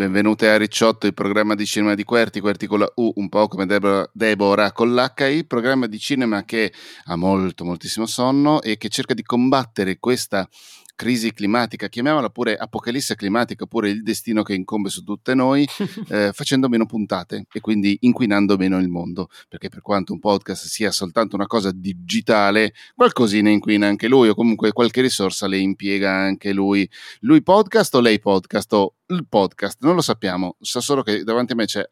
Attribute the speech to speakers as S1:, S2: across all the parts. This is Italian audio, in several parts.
S1: Benvenute a Ricciotto, il programma di cinema di Querti, Querti con la U, un po' come Deborah, Deborah con l'H, programma di cinema che ha molto, moltissimo sonno e che cerca di combattere questa crisi climatica, chiamiamola pure apocalisse climatica, oppure il destino che incombe su tutte noi, eh, facendo meno puntate e quindi inquinando meno il mondo, perché per quanto un podcast sia soltanto una cosa digitale, qualcosina inquina anche lui o comunque qualche risorsa le impiega anche lui. Lui podcast o lei podcast o il podcast, non lo sappiamo, so solo che davanti a me c'è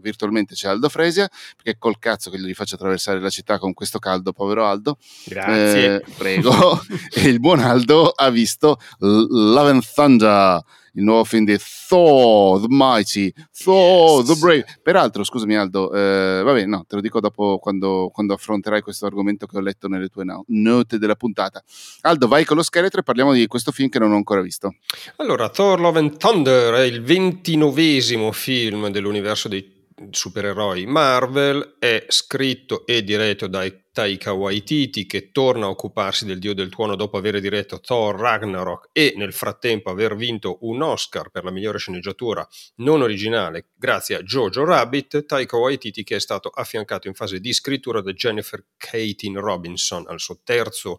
S1: virtualmente c'è Aldo Fresia, perché col cazzo che gli faccio attraversare la città con questo caldo, povero Aldo.
S2: Grazie.
S1: Eh, prego. e il buon Aldo ha visto Love and Thunder il nuovo film di Thor, The Mighty, Thor, yes. The Brave. Peraltro, scusami Aldo, eh, vabbè, no, te lo dico dopo quando, quando, affronterai questo argomento che ho letto nelle tue no- note della puntata. Aldo, vai con lo scheletro e parliamo di questo film che non ho ancora visto.
S2: Allora, Thor, Love and Thunder è il ventinovesimo film dell'universo dei supereroi Marvel, è scritto e diretto da Taika Waititi che torna a occuparsi del dio del tuono dopo aver diretto Thor Ragnarok e nel frattempo aver vinto un Oscar per la migliore sceneggiatura non originale grazie a Jojo Rabbit, Taika Waititi che è stato affiancato in fase di scrittura da Jennifer Katin Robinson al suo terzo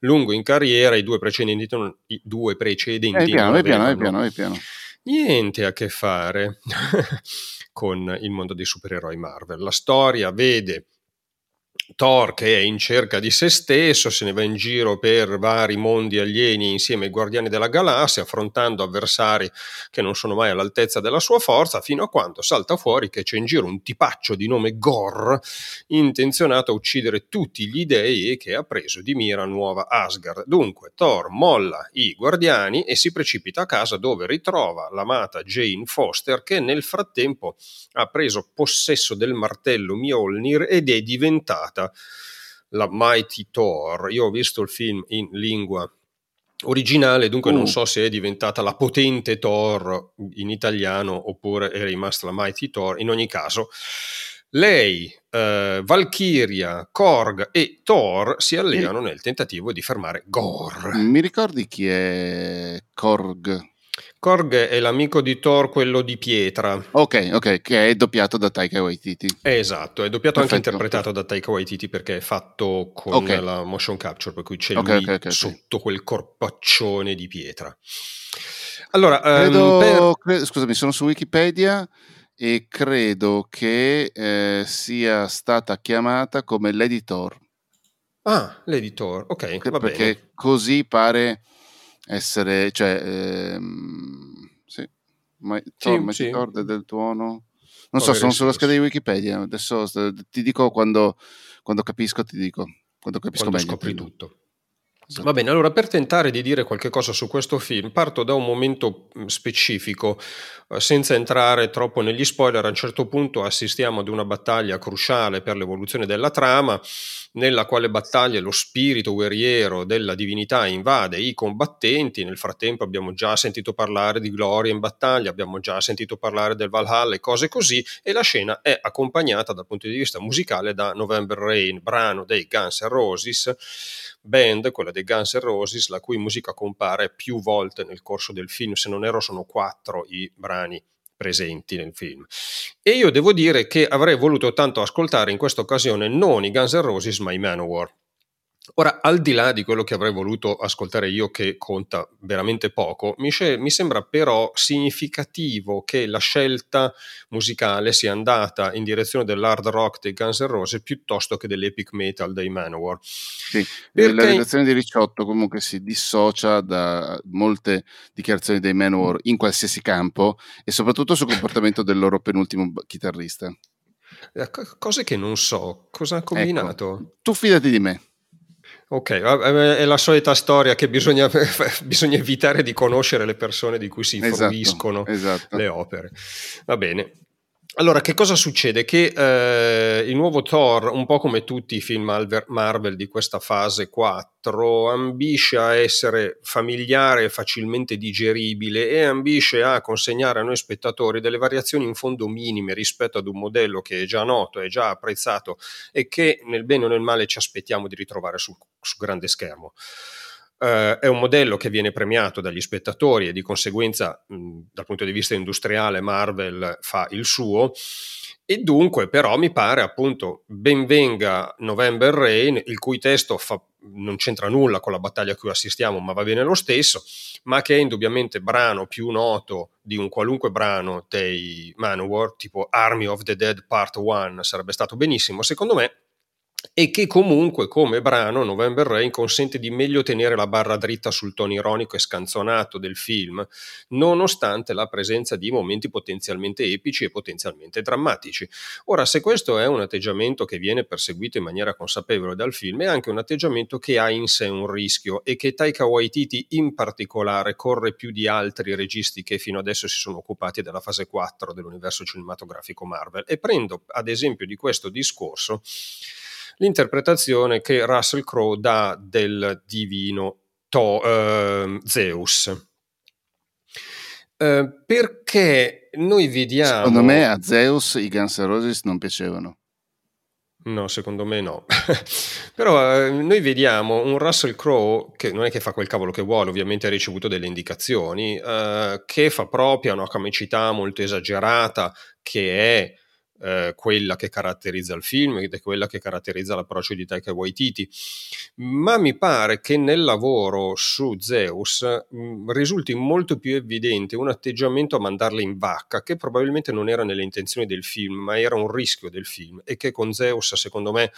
S2: lungo in carriera, i due precedenti, i due precedenti
S1: è piano, è piano, è piano, è piano.
S2: niente a che fare con il mondo dei supereroi Marvel. La storia vede Thor che è in cerca di se stesso, se ne va in giro per vari mondi alieni insieme ai Guardiani della Galassia, affrontando avversari che non sono mai all'altezza della sua forza, fino a quando salta fuori che c'è in giro un tipaccio di nome Gor, intenzionato a uccidere tutti gli dei e che ha preso di mira nuova Asgard. Dunque Thor molla i Guardiani e si precipita a casa dove ritrova l'amata Jane Foster che nel frattempo ha preso possesso del martello Mjolnir ed è diventata chiamata la Mighty Thor. Io ho visto il film in lingua originale, dunque uh. non so se è diventata la potente Thor in italiano oppure è rimasta la Mighty Thor. In ogni caso, lei, eh, Valkyria, Korg e Thor si alleano nel tentativo di fermare Gor.
S1: Mi ricordi chi è Korg?
S2: Korg è l'amico di Thor, quello di pietra.
S1: Ok, ok, che è doppiato da Taika Waititi.
S2: Esatto, è doppiato Perfetto. anche interpretato da Taika Waititi perché è fatto con okay. la motion capture, per cui c'è okay, lui okay, sotto quel corpaccione di pietra.
S1: Allora, credo, um, per... cre- scusami, sono su Wikipedia e credo che eh, sia stata chiamata come l'editor.
S2: Ah, l'editor, ok,
S1: va perché bene. così pare essere, cioè, ehm, sì, ma, sì, ma sì. del tuono. Non so, sono sulla scheda di Wikipedia. Adesso ti dico quando, quando capisco, ti dico. Quando capisco
S2: quando
S1: meglio.
S2: scopri tutto. Esatto. Va bene, allora per tentare di dire qualche cosa su questo film, parto da un momento specifico, senza entrare troppo negli spoiler. A un certo punto assistiamo ad una battaglia cruciale per l'evoluzione della trama, nella quale battaglia lo spirito guerriero della divinità invade i combattenti. Nel frattempo abbiamo già sentito parlare di gloria in battaglia, abbiamo già sentito parlare del Valhalla e cose così, e la scena è accompagnata dal punto di vista musicale da November Rain, brano dei Guns N' Roses band, quella dei Guns N' Roses, la cui musica compare più volte nel corso del film, se non erro sono quattro i brani presenti nel film. E io devo dire che avrei voluto tanto ascoltare in questa occasione non i Guns N' Roses ma i Manowar. Ora, al di là di quello che avrei voluto ascoltare io, che conta veramente poco, mi, mi, sembra però significativo che la scelta musicale sia andata in direzione dell'hard rock dei Guns N' Roses piuttosto che dell'epic metal dei Manowar.
S1: Sì, Perché... la redazione di Ricciotto comunque si dissocia da molte dichiarazioni dei Manowar in qualsiasi campo e soprattutto sul comportamento del loro penultimo chitarrista.
S2: Eh, cose che non so, cosa ha combinato?
S1: Ecco, tu fidati di me.
S2: Ok, è la solita storia che bisogna, bisogna, evitare di conoscere le persone di cui si esatto, fruiscono esatto, esatto. le opere. Va bene. Allora, che cosa succede? Che eh, il nuovo Thor, un po' come tutti i film Marvel di questa fase 4, ambisce a essere familiare e facilmente digeribile e ambisce a consegnare a noi spettatori delle variazioni in fondo minime rispetto ad un modello che è già noto, è già apprezzato e che nel bene o nel male ci aspettiamo di ritrovare sul, sul grande schermo. Uh, è un modello che viene premiato dagli spettatori e di conseguenza mh, dal punto di vista industriale Marvel fa il suo. E dunque però mi pare appunto benvenga November Rain il cui testo fa, non c'entra nulla con la battaglia a cui assistiamo ma va bene lo stesso ma che è indubbiamente brano più noto di un qualunque brano dei Manowar tipo Army of the Dead Part 1 sarebbe stato benissimo. Secondo me e che comunque come brano November Rain consente di meglio tenere la barra dritta sul tono ironico e scanzonato del film, nonostante la presenza di momenti potenzialmente epici e potenzialmente drammatici. Ora, se questo è un atteggiamento che viene perseguito in maniera consapevole dal film, è anche un atteggiamento che ha in sé un rischio e che Taika Waititi in particolare corre più di altri registi che fino adesso si sono occupati della fase 4 dell'universo cinematografico Marvel. E prendo ad esempio di questo discorso l'interpretazione che Russell Crowe dà del divino to, uh, Zeus. Uh, perché noi vediamo.
S1: Secondo me a Zeus i Guns N' Roses non piacevano.
S2: No, secondo me no. Però eh, noi vediamo un Russell Crowe che non è che fa quel cavolo che vuole, ovviamente ha ricevuto delle indicazioni, eh, che fa propria una comicità molto esagerata, che è eh, quella che caratterizza il film ed è quella che caratterizza l'approccio di Taika Waititi, ma mi pare che nel lavoro su Zeus mh, mm, risulti molto più evidente un atteggiamento a mandarle in vacca che probabilmente non era nelle intenzioni del film, ma era un rischio del film e che con Zeus secondo me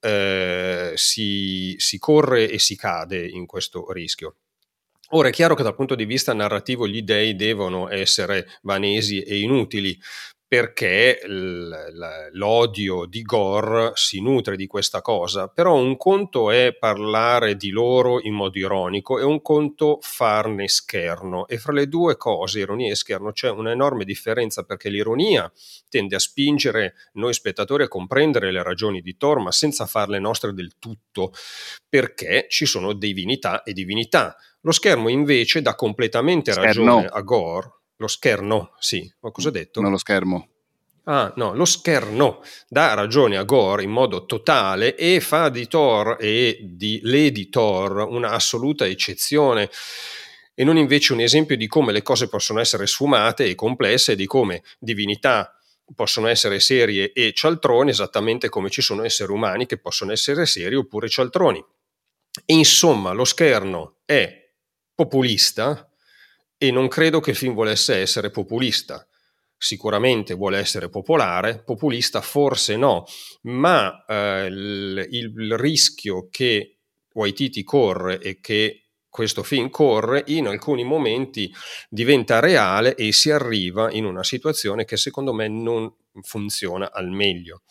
S2: eh, si, si corre e si cade in questo rischio. Ora è chiaro che dal punto di vista narrativo gli dei devono essere vanesi e inutili, perché l'odio di Gore si nutre di questa cosa, però un conto è parlare di loro in modo ironico e un conto farne scherno. E fra le due cose, ironia e scherno, c'è un'enorme differenza perché l'ironia tende a spingere noi spettatori a comprendere le ragioni di Thor ma senza farle nostre del tutto perché ci sono divinità e divinità. Lo schermo invece dà completamente ragione a Gore lo scherno, sì. Ma cosa ho detto?
S1: Non lo schermo.
S2: Ah, no, lo scherno dà ragione a Gore in modo totale e fa di Thor e di Lady Thor una assoluta eccezione e non invece un esempio di come le cose possono essere sfumate e complesse e di come divinità possono essere serie e cialtroni esattamente come ci sono esseri umani che possono essere seri oppure cialtroni. E insomma, lo scherno è populista, e non credo che il film volesse essere populista. Sicuramente vuole essere popolare, populista forse no, ma eh, il, il rischio che Waititi corre e che questo film corre, in alcuni momenti diventa reale e si arriva in una situazione che secondo me non funziona al meglio.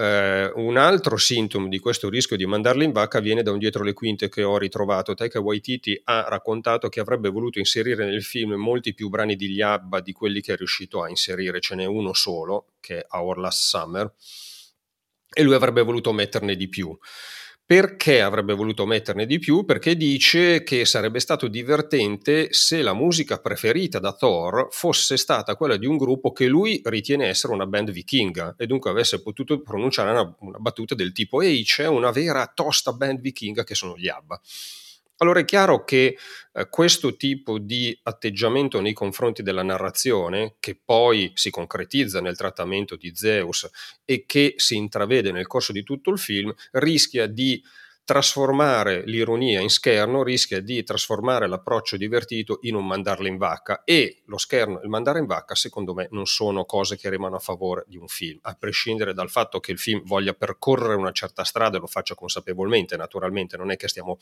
S2: Uh, un altro sintomo di questo rischio di mandarli in vacca viene da un dietro le quinte che ho ritrovato. Taika Waititi ha raccontato che avrebbe voluto inserire nel film molti più brani di Liabba di quelli che è riuscito a inserire, ce n'è uno solo, che è Our Last Summer, e lui avrebbe voluto metterne di più. Perché avrebbe voluto metterne di più? Perché dice che sarebbe stato divertente se la musica preferita da Thor fosse stata quella di un gruppo che lui ritiene essere una band vichinga e dunque avesse potuto pronunciare una, una battuta del tipo ehi c'è una vera tosta band vichinga che sono gli Abba. Allora è chiaro che eh, questo tipo di atteggiamento nei confronti della narrazione, che poi si concretizza nel trattamento di Zeus e che si intravede nel corso di tutto il film, rischia di trasformare l'ironia in scherno rischia di trasformare l'approccio divertito in un mandarlo in vacca e lo scherno e il mandare in vacca secondo me non sono cose che remano a favore di un film, a prescindere dal fatto che il film voglia percorrere una certa strada e lo faccia consapevolmente, naturalmente non è che stiamo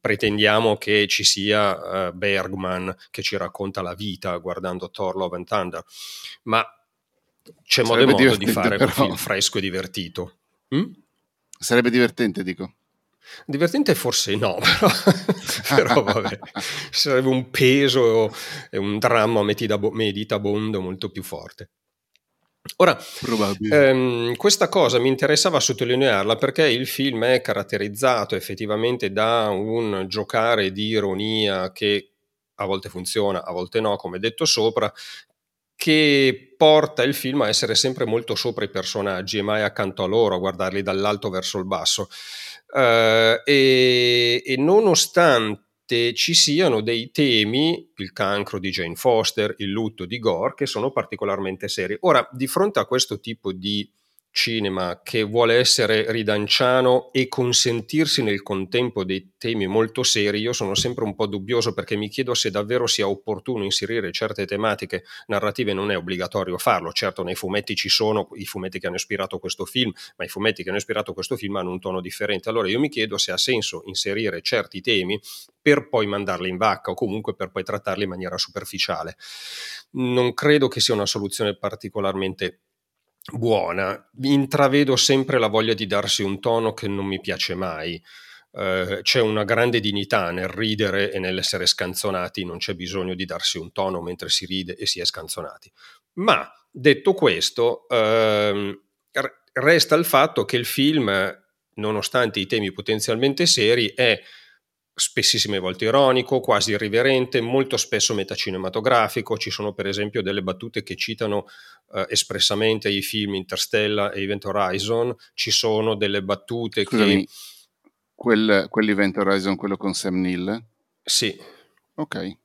S2: pretendiamo che ci sia uh, Bergman che ci racconta la vita guardando Thor Love and Thunder, ma c'è modo e modo di fare però. un film fresco e divertito.
S1: Mm? Sarebbe divertente, dico.
S2: Divertente forse no, però, però vabbè, sarebbe un peso e un dramma meditabondo molto più forte. Ora, ehm, questa cosa mi interessava sottolinearla perché il film è caratterizzato effettivamente da un giocare di ironia che a volte funziona, a volte no, come detto sopra, che porta il film a essere sempre molto sopra i personaggi e mai accanto a loro, a guardarli dall'alto verso il basso. Uh, e, e, nonostante ci siano dei temi, il cancro di Jane Foster, il lutto di Gore, che sono particolarmente seri. Ora, di fronte a questo tipo di cinema che vuole essere ridanciano e consentirsi nel contempo dei temi molto seri, io sono sempre un po' dubbioso perché mi chiedo se davvero sia opportuno inserire certe tematiche narrative, non è obbligatorio farlo, certo nei fumetti ci sono i fumetti che hanno ispirato questo film, ma i fumetti che hanno ispirato questo film hanno un tono differente, allora io mi chiedo se ha senso inserire certi temi per poi mandarli in vacca o comunque per poi trattarli in maniera superficiale. Non credo che sia una soluzione particolarmente buona, intravedo sempre la voglia di darsi un tono che non mi piace mai. Uh, c'è una grande dignità nel ridere e nell'essere scanzonati, non c'è bisogno di darsi un tono mentre si ride e si è scanzonati. Ma detto questo, uh, resta il fatto che il film, nonostante i temi potenzialmente seri, è spessissime volte ironico, quasi irriverente, molto spesso metacinematografico. Ci sono per esempio delle battute che citano eh, espressamente i film Interstellar e Event Horizon, ci sono delle battute Scusami, che...
S1: Quel, quell'Event Horizon, quello con Sam Neill?
S2: Sì.
S1: Ok.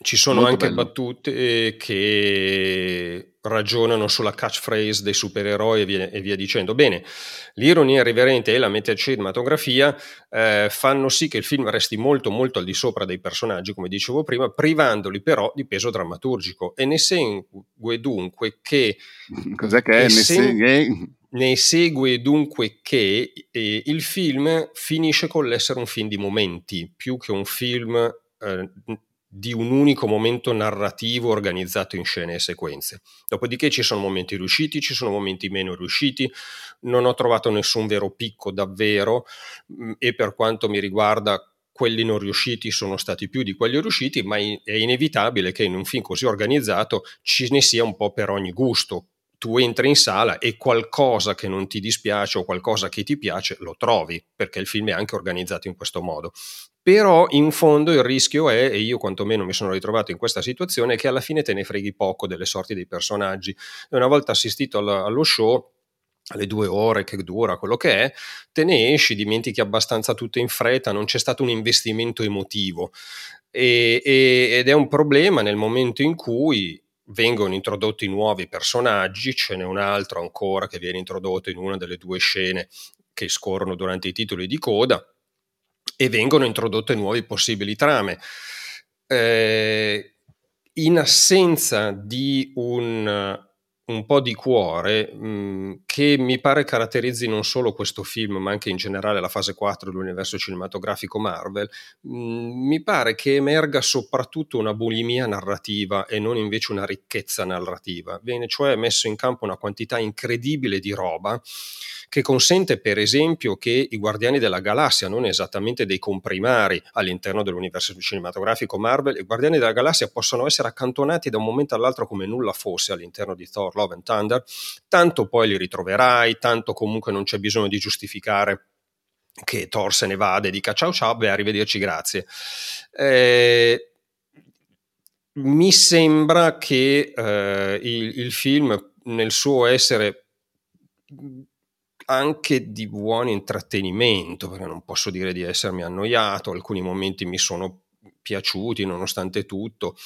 S2: Ci sono Molto anche bello. battute che ragionano sulla catchphrase dei supereroi e via, e via dicendo. Bene, l'ironia irriverente e la metacinematografia eh, fanno sì che il film resti molto molto al di sopra dei personaggi, come dicevo prima, privandoli però di peso drammaturgico e ne segue dunque che...
S1: Cos'è che è? Ne, segue...
S2: ne segue dunque che eh, il film finisce con l'essere un film di momenti, più che un film... Eh, di un unico momento narrativo organizzato in scene e sequenze. Dopodiché ci sono momenti riusciti, ci sono momenti meno riusciti, non ho trovato nessun vero picco davvero mm, e per quanto mi riguarda quelli non riusciti sono stati più di quelli riusciti, ma è inevitabile che in un film così organizzato ci ne sia un po' per ogni gusto. Tu entri in sala e qualcosa che non ti dispiace o qualcosa che ti piace lo trovi, perché il film è anche organizzato in questo modo però in fondo il rischio è, e io quantomeno mi sono ritrovato in questa situazione, che alla fine te ne freghi poco delle sorti dei personaggi. Una volta assistito allo, allo show, alle due ore che dura quello che è, te ne esci, dimentichi abbastanza tutto in fretta, non c'è stato un investimento emotivo. E, e, ed è un problema nel momento in cui vengono introdotti nuovi personaggi, ce n'è un altro ancora che viene introdotto in una delle due scene che scorrono durante i titoli di coda e vengono introdotte nuove possibili trame. Eh, in assenza di un, un po' di cuore mh, mm, che mi pare caratterizzi non solo questo film ma anche in generale la fase 4 dell'universo cinematografico Marvel, mh, mm, mi pare che emerga soprattutto una bulimia narrativa e non invece una ricchezza narrativa. Viene cioè messo in campo una quantità incredibile di roba che consente per esempio che i Guardiani della Galassia, non esattamente dei comprimari all'interno dell'universo cinematografico Marvel, i Guardiani della Galassia possano essere accantonati da un momento all'altro come nulla fosse all'interno di Thor Love and Thunder, tanto poi li ritroverai, tanto comunque non c'è bisogno di giustificare che Thor se ne vada e dica ciao ciao, beh arrivederci, grazie. Eh, mi sembra che eh, il, il, film nel suo essere anche di buon intrattenimento, perché non posso dire di essermi annoiato, alcuni momenti mi sono piaciuti nonostante tutto,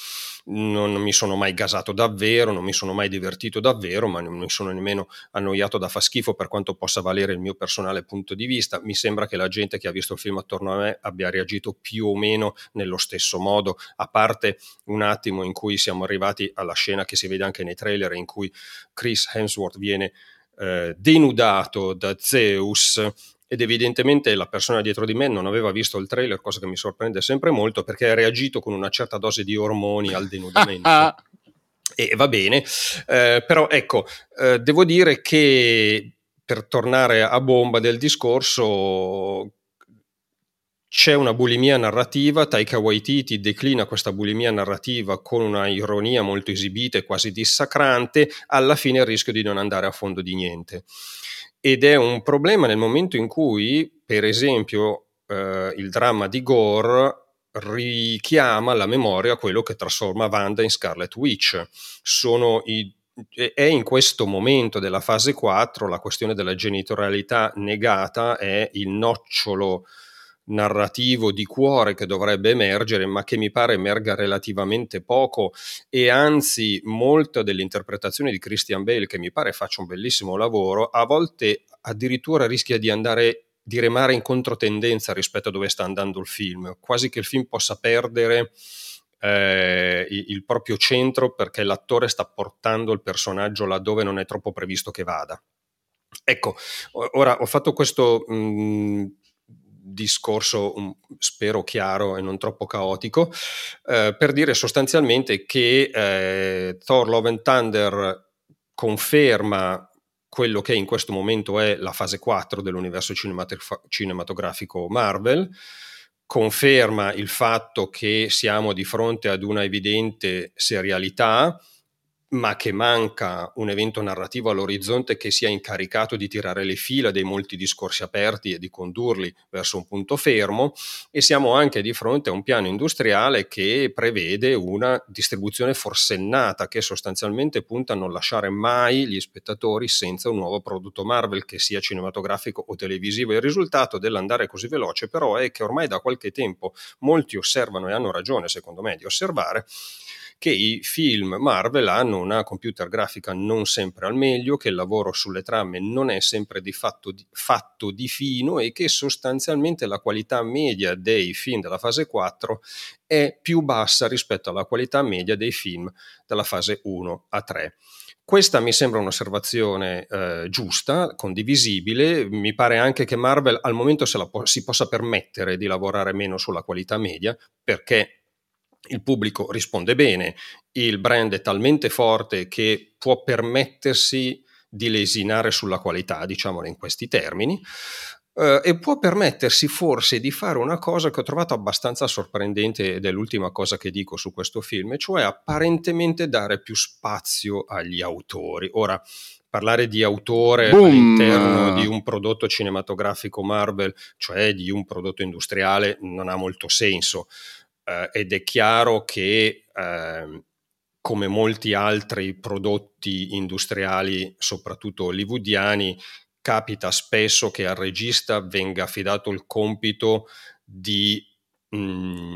S2: non mi sono mai gasato davvero, non mi sono mai divertito davvero, ma non mi sono nemmeno annoiato da fa schifo per quanto possa valere il mio personale punto di vista. Mi sembra che la gente che ha visto il film attorno a me abbia reagito più o meno nello stesso modo, a parte un attimo in cui siamo arrivati alla scena che si vede anche nei trailer in cui Chris Hemsworth viene eh, denudato da Zeus ed evidentemente la persona dietro di me non aveva visto il trailer, cosa che mi sorprende sempre molto perché ha reagito con una certa dose di ormoni al denudamento. e va bene, eh, però ecco, eh, devo dire che per tornare a bomba del discorso, c'è una bulimia narrativa, Taika Waititi declina questa bulimia narrativa con una ironia molto esibita e quasi dissacrante, alla fine il rischio di non andare a fondo di niente. Ed è un problema nel momento in cui, per esempio, eh, il dramma di Gore richiama alla memoria quello che trasforma Wanda in Scarlet Witch. I, è in questo momento della fase 4 la questione della genitorialità negata è il nocciolo narrativo di cuore che dovrebbe emergere, ma che mi pare emerga relativamente poco e anzi molta dell'interpretazione di Christian Bale, che mi pare faccia un bellissimo lavoro, a volte addirittura rischia di andare di remare in controtendenza rispetto a dove sta andando il film, quasi che il film possa perdere eh, il proprio centro perché l'attore sta portando il personaggio laddove non è troppo previsto che vada. Ecco, ora ho fatto questo mh, discorso um, spero chiaro e non troppo caotico, eh, per dire sostanzialmente che eh, Thor Love and Thunder conferma quello che in questo momento è la fase 4 dell'universo cinematografico Marvel, conferma il fatto che siamo di fronte ad una evidente serialità, ma che manca un evento narrativo all'orizzonte che sia incaricato di tirare le fila dei molti discorsi aperti e di condurli verso un punto fermo e siamo anche di fronte a un piano industriale che prevede una distribuzione forsennata che sostanzialmente punta a non lasciare mai gli spettatori senza un nuovo prodotto Marvel che sia cinematografico o televisivo. Il risultato dell'andare così veloce però è che ormai da qualche tempo molti osservano e hanno ragione secondo me di osservare che i film Marvel hanno una computer grafica non sempre al meglio, che il lavoro sulle trame non è sempre di fatto di, fatto di fino e che sostanzialmente la qualità media dei film della fase 4 è più bassa rispetto alla qualità media dei film della fase 1 a 3. Questa mi sembra un'osservazione eh, giusta, condivisibile. Mi pare anche che Marvel al momento po- si possa permettere di lavorare meno sulla qualità media perché il pubblico risponde bene, il brand è talmente forte che può permettersi di lesinare sulla qualità, diciamolo in questi termini, eh, e può permettersi forse di fare una cosa che ho trovato abbastanza sorprendente ed è l'ultima cosa che dico su questo film, cioè apparentemente dare più spazio agli autori. Ora, parlare di autore Boom. all'interno di un prodotto cinematografico Marvel, cioè di un prodotto industriale, non ha molto senso eh, ed è chiaro che eh, come molti altri prodotti industriali, soprattutto hollywoodiani, capita spesso che al regista venga affidato il compito di mh, mm,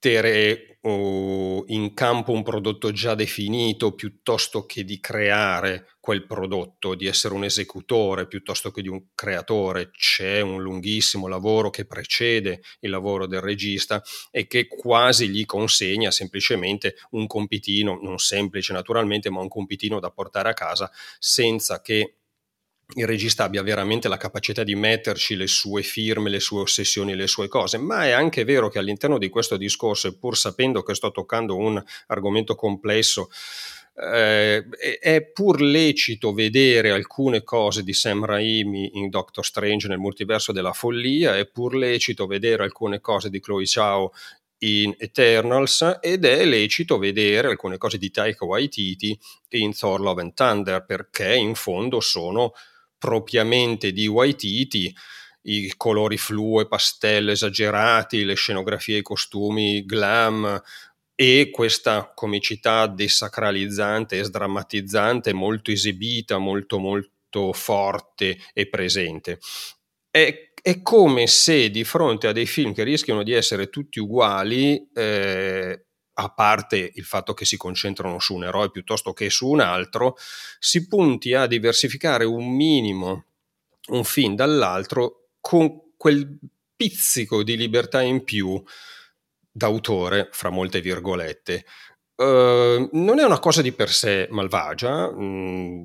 S2: mettere uh, in campo un prodotto già definito piuttosto che di creare quel prodotto, di essere un esecutore piuttosto che di un creatore. C'è un lunghissimo lavoro che precede il lavoro del regista e che quasi gli consegna semplicemente un compitino, non semplice naturalmente, ma un compitino da portare a casa senza che il regista abbia veramente la capacità di metterci le sue firme, le sue ossessioni, le sue cose, ma è anche vero che all'interno di questo discorso, pur sapendo che sto toccando un argomento complesso, eh, è pur lecito vedere alcune cose di Sam Raimi in Doctor Strange nel multiverso della follia, è pur lecito vedere alcune cose di Chloe Chao in Eternals ed è lecito vedere alcune cose di Taika Waititi in Thor Love and Thunder perché in fondo sono propriamente di Waititi, i colori flu e pastelle esagerati, le scenografie i costumi glam e questa comicità desacralizzante e sdrammatizzante molto esibita, molto molto forte e presente. È è come se di fronte a dei film che rischiano di essere tutti uguali, eh, a parte il fatto che si concentrano su un eroe piuttosto che su un altro, si punti a diversificare un minimo un film dall'altro con quel pizzico di libertà in più d'autore, fra molte virgolette. Uh, non è una cosa di per sé malvagia, mh, mm,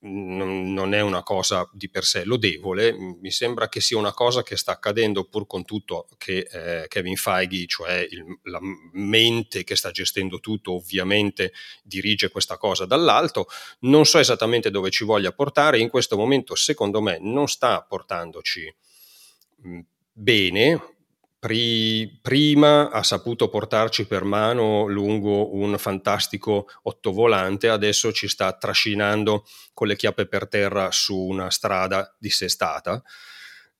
S2: non è una cosa di per sé lodevole, mi sembra che sia una cosa che sta accadendo pur con tutto che eh, Kevin Feige, cioè il, la mente che sta gestendo tutto, ovviamente dirige questa cosa dall'alto. Non so esattamente dove ci voglia portare, in questo momento secondo me non sta portandoci bene, Pri, prima ha saputo portarci per mano lungo un fantastico ottovolante, adesso ci sta trascinando con le chiappe per terra su una strada dissestata.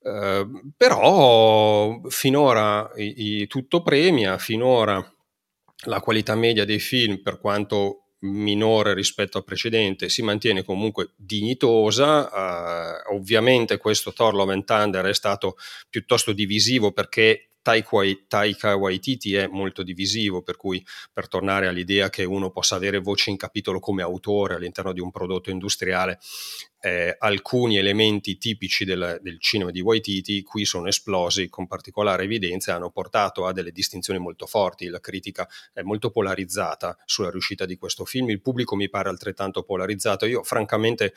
S2: Eh, però finora i, i, tutto premia, finora la qualità media dei film, per quanto minore rispetto al precedente, si mantiene comunque dignitosa. Uh, ovviamente questo Thor Love and Thunder è stato piuttosto divisivo perché Taika Waititi è molto divisivo, per cui per tornare all'idea che uno possa avere voce in capitolo come autore all'interno di un prodotto industriale, eh, alcuni elementi tipici del, del, cinema di Waititi qui sono esplosi con particolare evidenza e hanno portato a delle distinzioni molto forti. La critica è molto polarizzata sulla riuscita di questo film, il pubblico mi pare altrettanto polarizzato. Io francamente...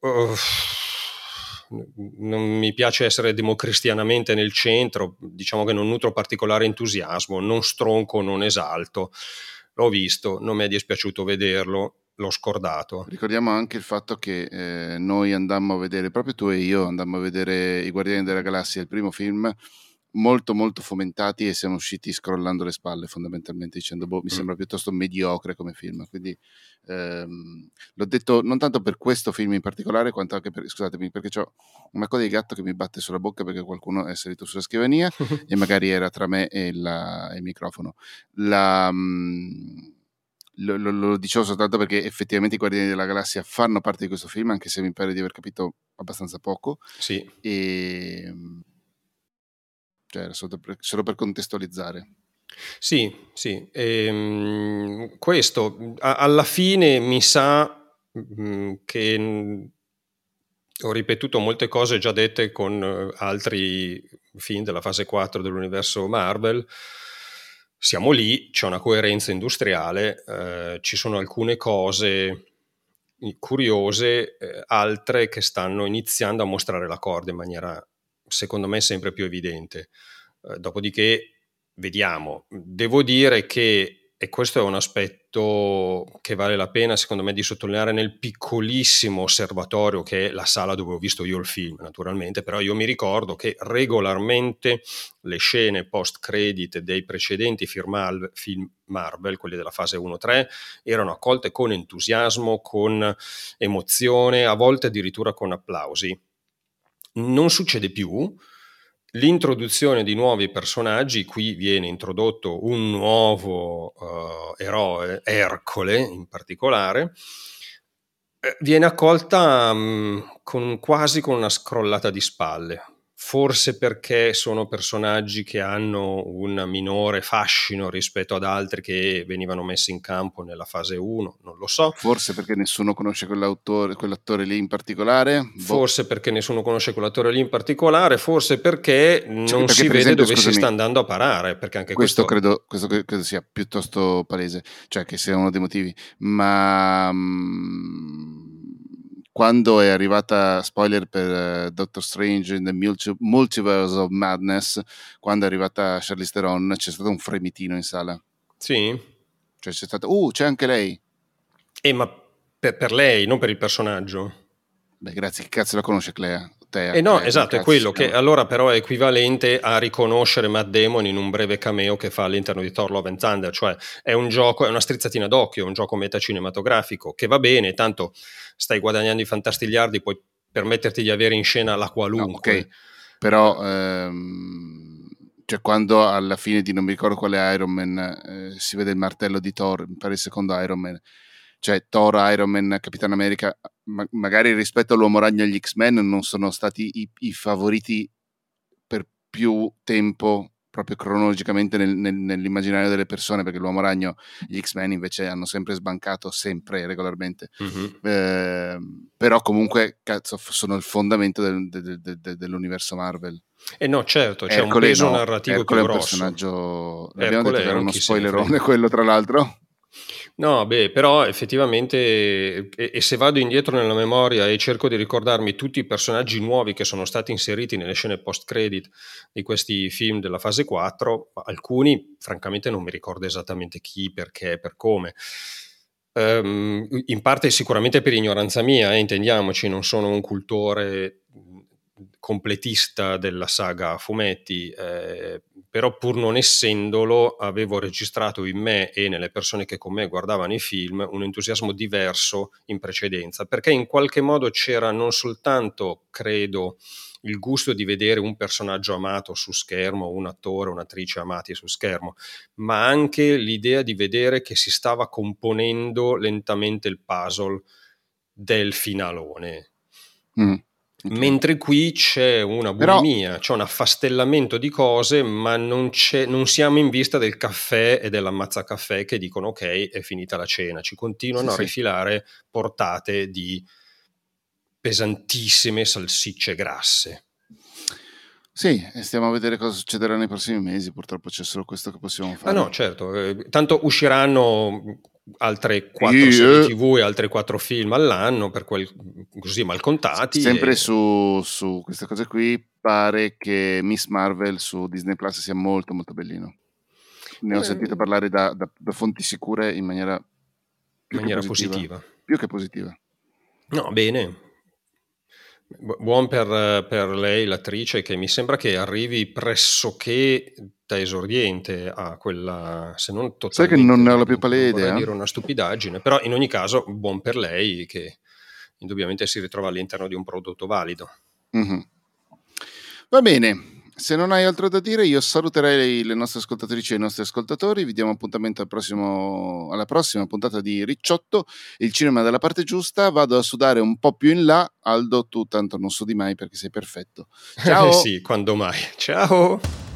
S2: Uh, non mi piace essere democristianamente nel centro, diciamo che non nutro particolare entusiasmo, non stronco, non esalto. L'ho visto, non mi è dispiaciuto vederlo, l'ho scordato.
S1: Ricordiamo anche il fatto che eh, noi andammo a vedere, proprio tu e io andammo a vedere I Guardiani della Galassia, il primo film, molto molto fomentati e siamo usciti scrollando le spalle fondamentalmente dicendo boh mi mm. sembra piuttosto mediocre come film quindi ehm, l'ho detto non tanto per questo film in particolare quanto anche per scusatemi perché ho una coda di gatto che mi batte sulla bocca perché qualcuno è salito sulla scrivania e magari era tra me e, la, il microfono la, mh, lo, lo, lo, dicevo soltanto perché effettivamente i Guardiani della Galassia fanno parte di questo film anche se mi pare di aver capito abbastanza poco
S2: sì.
S1: e ehm, cioè solo per, solo per contestualizzare.
S2: Sì, sì. Ehm, questo a, alla fine mi sa mh, mm, che mh, ho ripetuto molte cose già dette con uh, altri film della fase 4 dell'universo Marvel. Siamo lì, c'è una coerenza industriale, eh, ci sono alcune cose curiose, eh, altre che stanno iniziando a mostrare la corda in maniera secondo me sempre più evidente. Eh, dopodiché vediamo. Devo dire che, e questo è un aspetto che vale la pena secondo me di sottolineare nel piccolissimo osservatorio che è la sala dove ho visto io il film, naturalmente, però io mi ricordo che regolarmente le scene post-credit dei precedenti film Marvel, quelli della fase 1-3, erano accolte con entusiasmo, con emozione, a volte addirittura con applausi non succede più. L'introduzione di nuovi personaggi, qui viene introdotto un nuovo uh, eroe, Ercole in particolare, eh, viene accolta um, con, quasi con una scrollata di spalle forse perché sono personaggi che hanno un minore fascino rispetto ad altri che venivano messi in campo nella fase 1, non lo so.
S1: Forse perché nessuno conosce quell'attore lì in particolare.
S2: Boh. Forse perché nessuno conosce quell'attore lì in particolare, forse perché cioè, non perché, si vede esempio, dove scusami, si sta andando a parare. Perché anche
S1: questo, questo... Credo, questo credo sia piuttosto palese, cioè che sia uno dei motivi, ma... Quando è arrivata, spoiler per uh, Doctor Strange in the Multi- Multiverse of Madness, quando è arrivata Charlize Theron, c'è stato un fremitino in sala.
S2: Sì.
S1: Cioè c'è stato, uh, c'è anche lei.
S2: Eh, ma per, per lei, non per il personaggio.
S1: Beh, grazie, che cazzo la conosce Clea?
S2: Te, eh no, esatto, è quello che allora però è equivalente a riconoscere Matt Damon in un breve cameo che fa all'interno di Thor Love and Thunder, cioè è un gioco, è una strizzatina d'occhio, è un gioco metacinematografico che va bene, tanto stai guadagnando i fantastigliardi, puoi permetterti di avere in scena la qualunque.
S1: No, ok, però ehm, cioè quando alla fine di non mi ricordo quale Iron Man eh, si vede il martello di Thor, mi pare il secondo Iron Man, cioè Thor, Iron Man, Capitan America, ma- magari rispetto all'uomo ragno e agli X-Men non sono stati i, i favoriti più tempo proprio cronologicamente nel, nel, nell'immaginario delle persone, perché l'Uomo Ragno, gli X-Men invece hanno sempre sbancato, sempre regolarmente. Mm-hmm. Eh, però comunque, cazzo, sono il fondamento del, del, del, dell'universo Marvel.
S2: Eh no, certo, c'è Ercole un peso no, narrativo
S1: Ercole
S2: più
S1: grosso. è un personaggio... Abbiamo detto che era uno spoilerone quello, tra l'altro.
S2: No, beh, però effettivamente, e, e, se vado indietro nella memoria e cerco di ricordarmi tutti i personaggi nuovi che sono stati inseriti nelle scene post-credit di questi film della fase 4, alcuni francamente non mi ricordo esattamente chi, perché, per come. Um, in parte sicuramente per ignoranza mia, eh, intendiamoci, non sono un cultore completista della saga fumetti, eh, però pur non essendolo avevo registrato in me e nelle persone che con me guardavano i film un entusiasmo diverso in precedenza, perché in qualche modo c'era non soltanto, credo, il gusto di vedere un personaggio amato su schermo, un attore, un'attrice amati su schermo, ma anche l'idea di vedere che si stava componendo lentamente il puzzle del finalone. Mm. Mentre qui c'è una bulimia, Però... c'è un affastellamento di cose, ma non, non, siamo in vista del caffè e dell'ammazzacaffè che dicono ok, è finita la cena. Ci continuano sì, a rifilare portate di pesantissime salsicce grasse.
S1: Sì, stiamo a vedere cosa succederà nei prossimi mesi, purtroppo c'è solo questo che possiamo fare.
S2: Ah no, certo, eh, tanto usciranno altre quattro yeah. serie tv e altri quattro film all'anno per quel, così mal contati
S1: sempre e... su, su, queste cose qui pare che Miss Marvel su Disney Plus sia molto molto bellino. Ne ho eh, sentito parlare da, da, da, fonti sicure in maniera,
S2: in maniera positiva. positiva.
S1: Più che positiva.
S2: No bene Buon per, per, lei, l'attrice, che mi sembra che arrivi pressoché da esordiente a quella, se non totalmente...
S1: Sai che non ne ho la più pallida idea?
S2: dire una stupidaggine, però in ogni caso buon per lei che indubbiamente si ritrova all'interno di un prodotto valido.
S1: Mm-hmm. Va bene, se non hai altro da dire, io saluterei le nostre ascoltatrici e i nostri ascoltatori. Vi diamo appuntamento al prossimo, alla prossima puntata di Ricciotto, il cinema della parte giusta. Vado a sudare un po' più in là. Aldo, tu tanto non sudi mai perché sei perfetto. Ciao!
S2: sì, quando mai. Ciao!